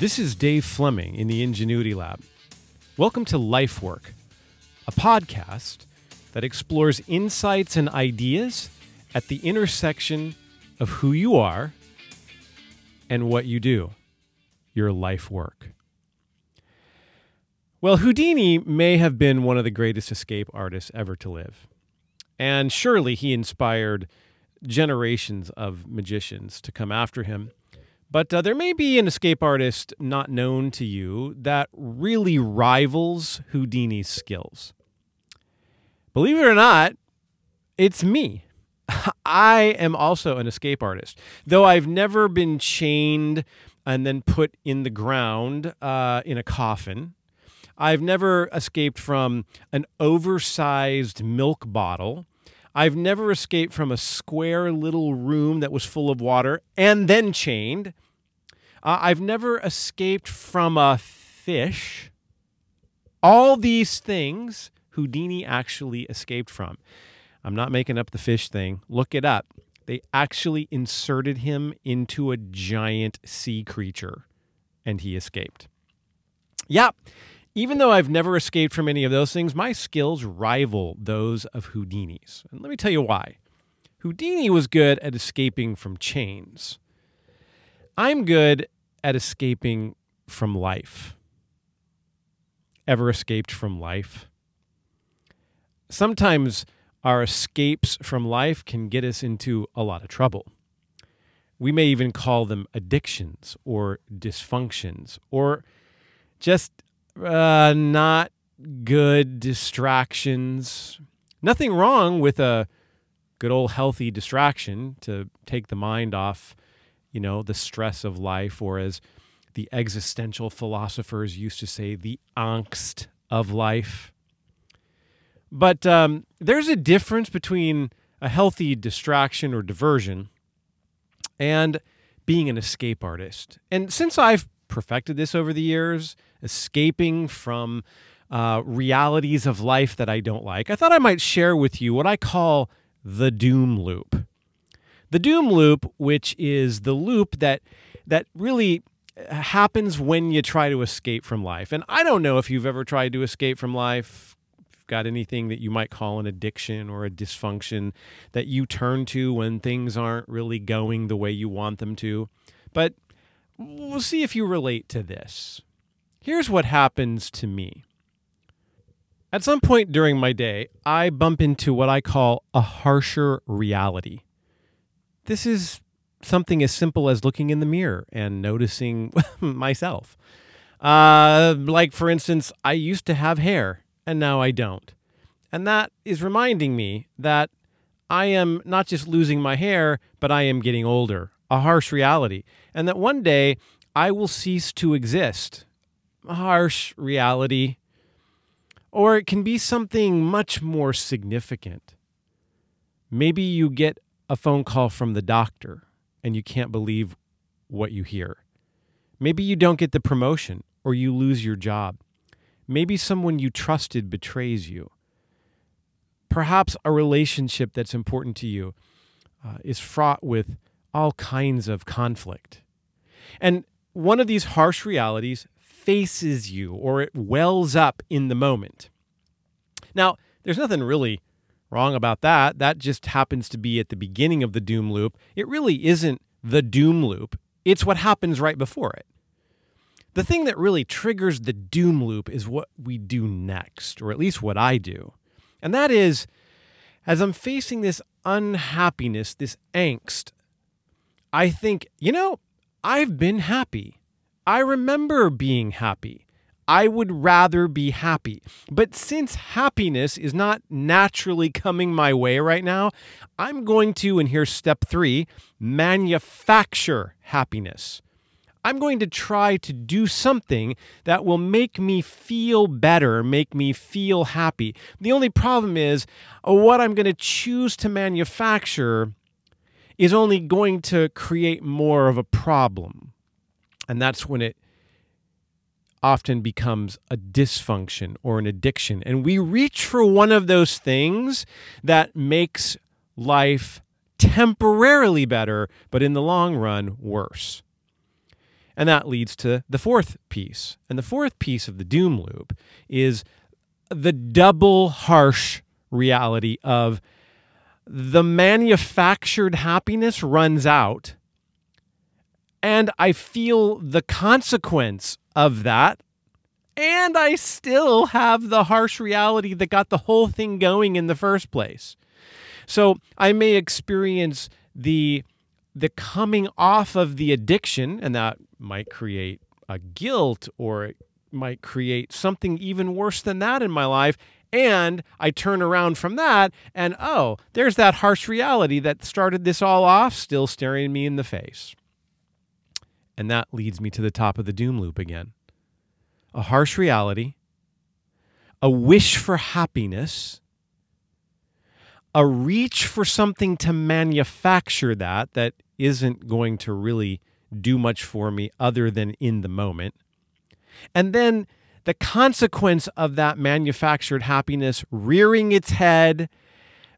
This is Dave Fleming in the Ingenuity Lab. Welcome to Life Work, a podcast that explores insights and ideas at the intersection of who you are and what you do, your life work. Well, Houdini may have been one of the greatest escape artists ever to live. And surely he inspired generations of magicians to come after him. But uh, there may be an escape artist not known to you that really rivals Houdini's skills. Believe it or not, it's me. I am also an escape artist, though I've never been chained and then put in the ground uh, in a coffin. I've never escaped from an oversized milk bottle. I've never escaped from a square little room that was full of water and then chained. Uh, I've never escaped from a fish. All these things Houdini actually escaped from. I'm not making up the fish thing. Look it up. They actually inserted him into a giant sea creature and he escaped. Yeah, even though I've never escaped from any of those things, my skills rival those of Houdini's. And let me tell you why. Houdini was good at escaping from chains. I'm good at escaping from life. Ever escaped from life? Sometimes our escapes from life can get us into a lot of trouble. We may even call them addictions or dysfunctions or just uh, not good distractions. Nothing wrong with a good old healthy distraction to take the mind off, you know, the stress of life, or as the existential philosophers used to say, the angst of life. But um, there's a difference between a healthy distraction or diversion and being an escape artist. And since I've perfected this over the years, escaping from uh, realities of life that I don't like, I thought I might share with you what I call the doom loop. The doom loop, which is the loop that that really happens when you try to escape from life. And I don't know if you've ever tried to escape from life got anything that you might call an addiction or a dysfunction that you turn to when things aren't really going the way you want them to. But we'll see if you relate to this. Here's what happens to me. At some point during my day, I bump into what I call a harsher reality. This is something as simple as looking in the mirror and noticing myself. Uh, like, for instance, I used to have hair and now I don't. And that is reminding me that I am not just losing my hair, but I am getting older, a harsh reality. And that one day I will cease to exist. A harsh reality. Or it can be something much more significant. Maybe you get a phone call from the doctor and you can't believe what you hear. Maybe you don't get the promotion or you lose your job. Maybe someone you trusted betrays you. Perhaps a relationship that's important to you uh, is fraught with all kinds of conflict. And one of these harsh realities faces you or it wells up in the moment. Now, there's nothing really wrong about that. That just happens to be at the beginning of the doom loop. It really isn't the doom loop, it's what happens right before it the thing that really triggers the doom loop is what we do next, or at least what I do. And that is, as I'm facing this unhappiness, this angst, I think, you know, I've been happy. I remember being happy. I would rather be happy. But since happiness is not naturally coming my way right now, I'm going to, and here's step three, manufacture happiness. I'm going to try to do something that will make me feel better, make me feel happy. The only problem is uh, what I'm going to choose to manufacture is only going to create more of a problem. And that's when it often becomes a dysfunction or an addiction. And we reach for one of those things that makes life temporarily better, but in the long run, worse. And that leads to the fourth piece. And the fourth piece of the doom loop is the double harsh reality of the manufactured happiness runs out. And I feel the consequence of that. And I still have the harsh reality that got the whole thing going in the first place. So I may experience the the coming off of the addiction, and that might create a guilt or it might create something even worse than that in my life. And I turn around from that, and oh, there's that harsh reality that started this all off, still staring me in the face. And that leads me to the top of the doom loop again a harsh reality, a wish for happiness, a reach for something to manufacture that that isn't going to really do much for me other than in the moment. And then the consequence of that manufactured happiness rearing its head,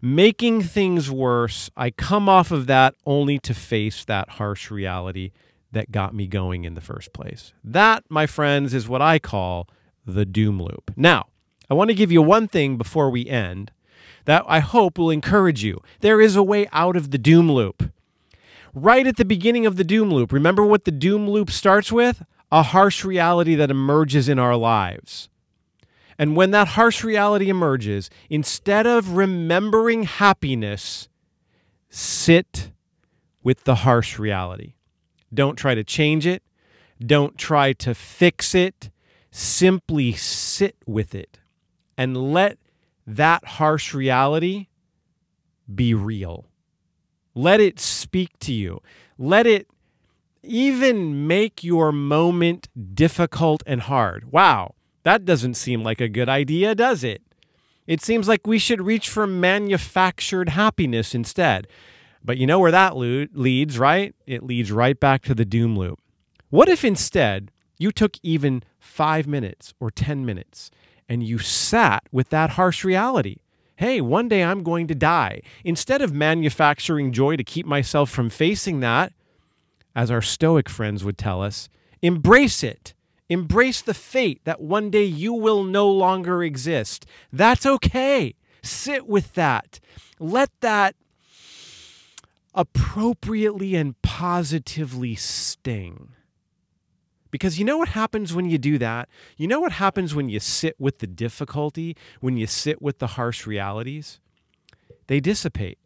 making things worse, I come off of that only to face that harsh reality that got me going in the first place. That, my friends, is what I call the doom loop. Now, I want to give you one thing before we end that I hope will encourage you. There is a way out of the doom loop. Right at the beginning of the doom loop, remember what the doom loop starts with? A harsh reality that emerges in our lives. And when that harsh reality emerges, instead of remembering happiness, sit with the harsh reality. Don't try to change it. Don't try to fix it. Simply sit with it and let that harsh reality be real. Let it speak to you. Let it even make your moment difficult and hard. Wow, that doesn't seem like a good idea, does it? It seems like we should reach for manufactured happiness instead. But you know where that leads, right? It leads right back to the doom loop. What if instead you took even five minutes or 10 minutes and you sat with that harsh reality. Hey, one day I'm going to die. Instead of manufacturing joy to keep myself from facing that, as our Stoic friends would tell us, embrace it. Embrace the fate that one day you will no longer exist. That's okay. Sit with that. Let that appropriately and positively sting. Because you know what happens when you do that? You know what happens when you sit with the difficulty, when you sit with the harsh realities? They dissipate.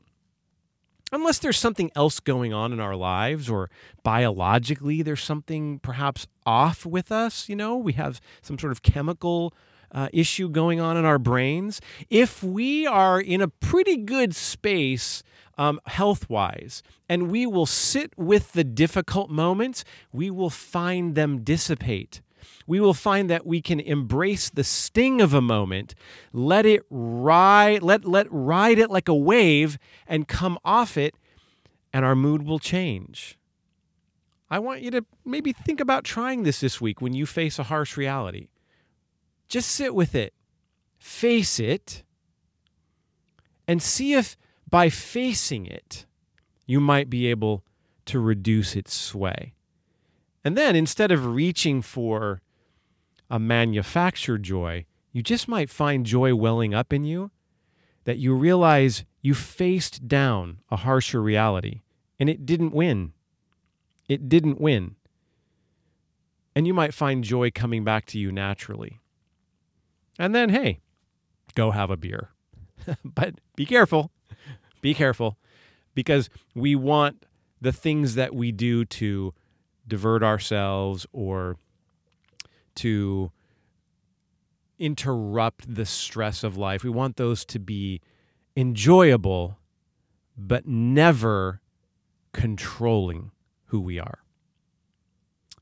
Unless there's something else going on in our lives, or biologically there's something perhaps off with us, you know, we have some sort of chemical uh, issue going on in our brains. If we are in a pretty good space um, health wise, and we will sit with the difficult moments, we will find them dissipate. We will find that we can embrace the sting of a moment, let it ride, let, let ride it like a wave, and come off it, and our mood will change. I want you to maybe think about trying this this week when you face a harsh reality. Just sit with it, face it, and see if by facing it, you might be able to reduce its sway. And then instead of reaching for a manufactured joy, you just might find joy welling up in you that you realize you faced down a harsher reality and it didn't win. It didn't win. And you might find joy coming back to you naturally. And then, hey, go have a beer. but be careful be careful because we want the things that we do to divert ourselves or to interrupt the stress of life. We want those to be enjoyable, but never controlling who we are.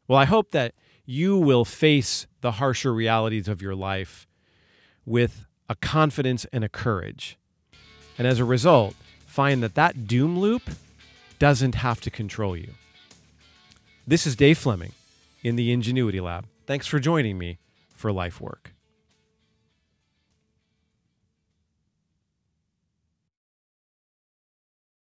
Well, I hope that you will face the harsher realities of your life with a confidence and a courage. And as a result, find that that doom loop doesn't have to control you. This is Dave Fleming in the Ingenuity Lab. Thanks for joining me for Life Work.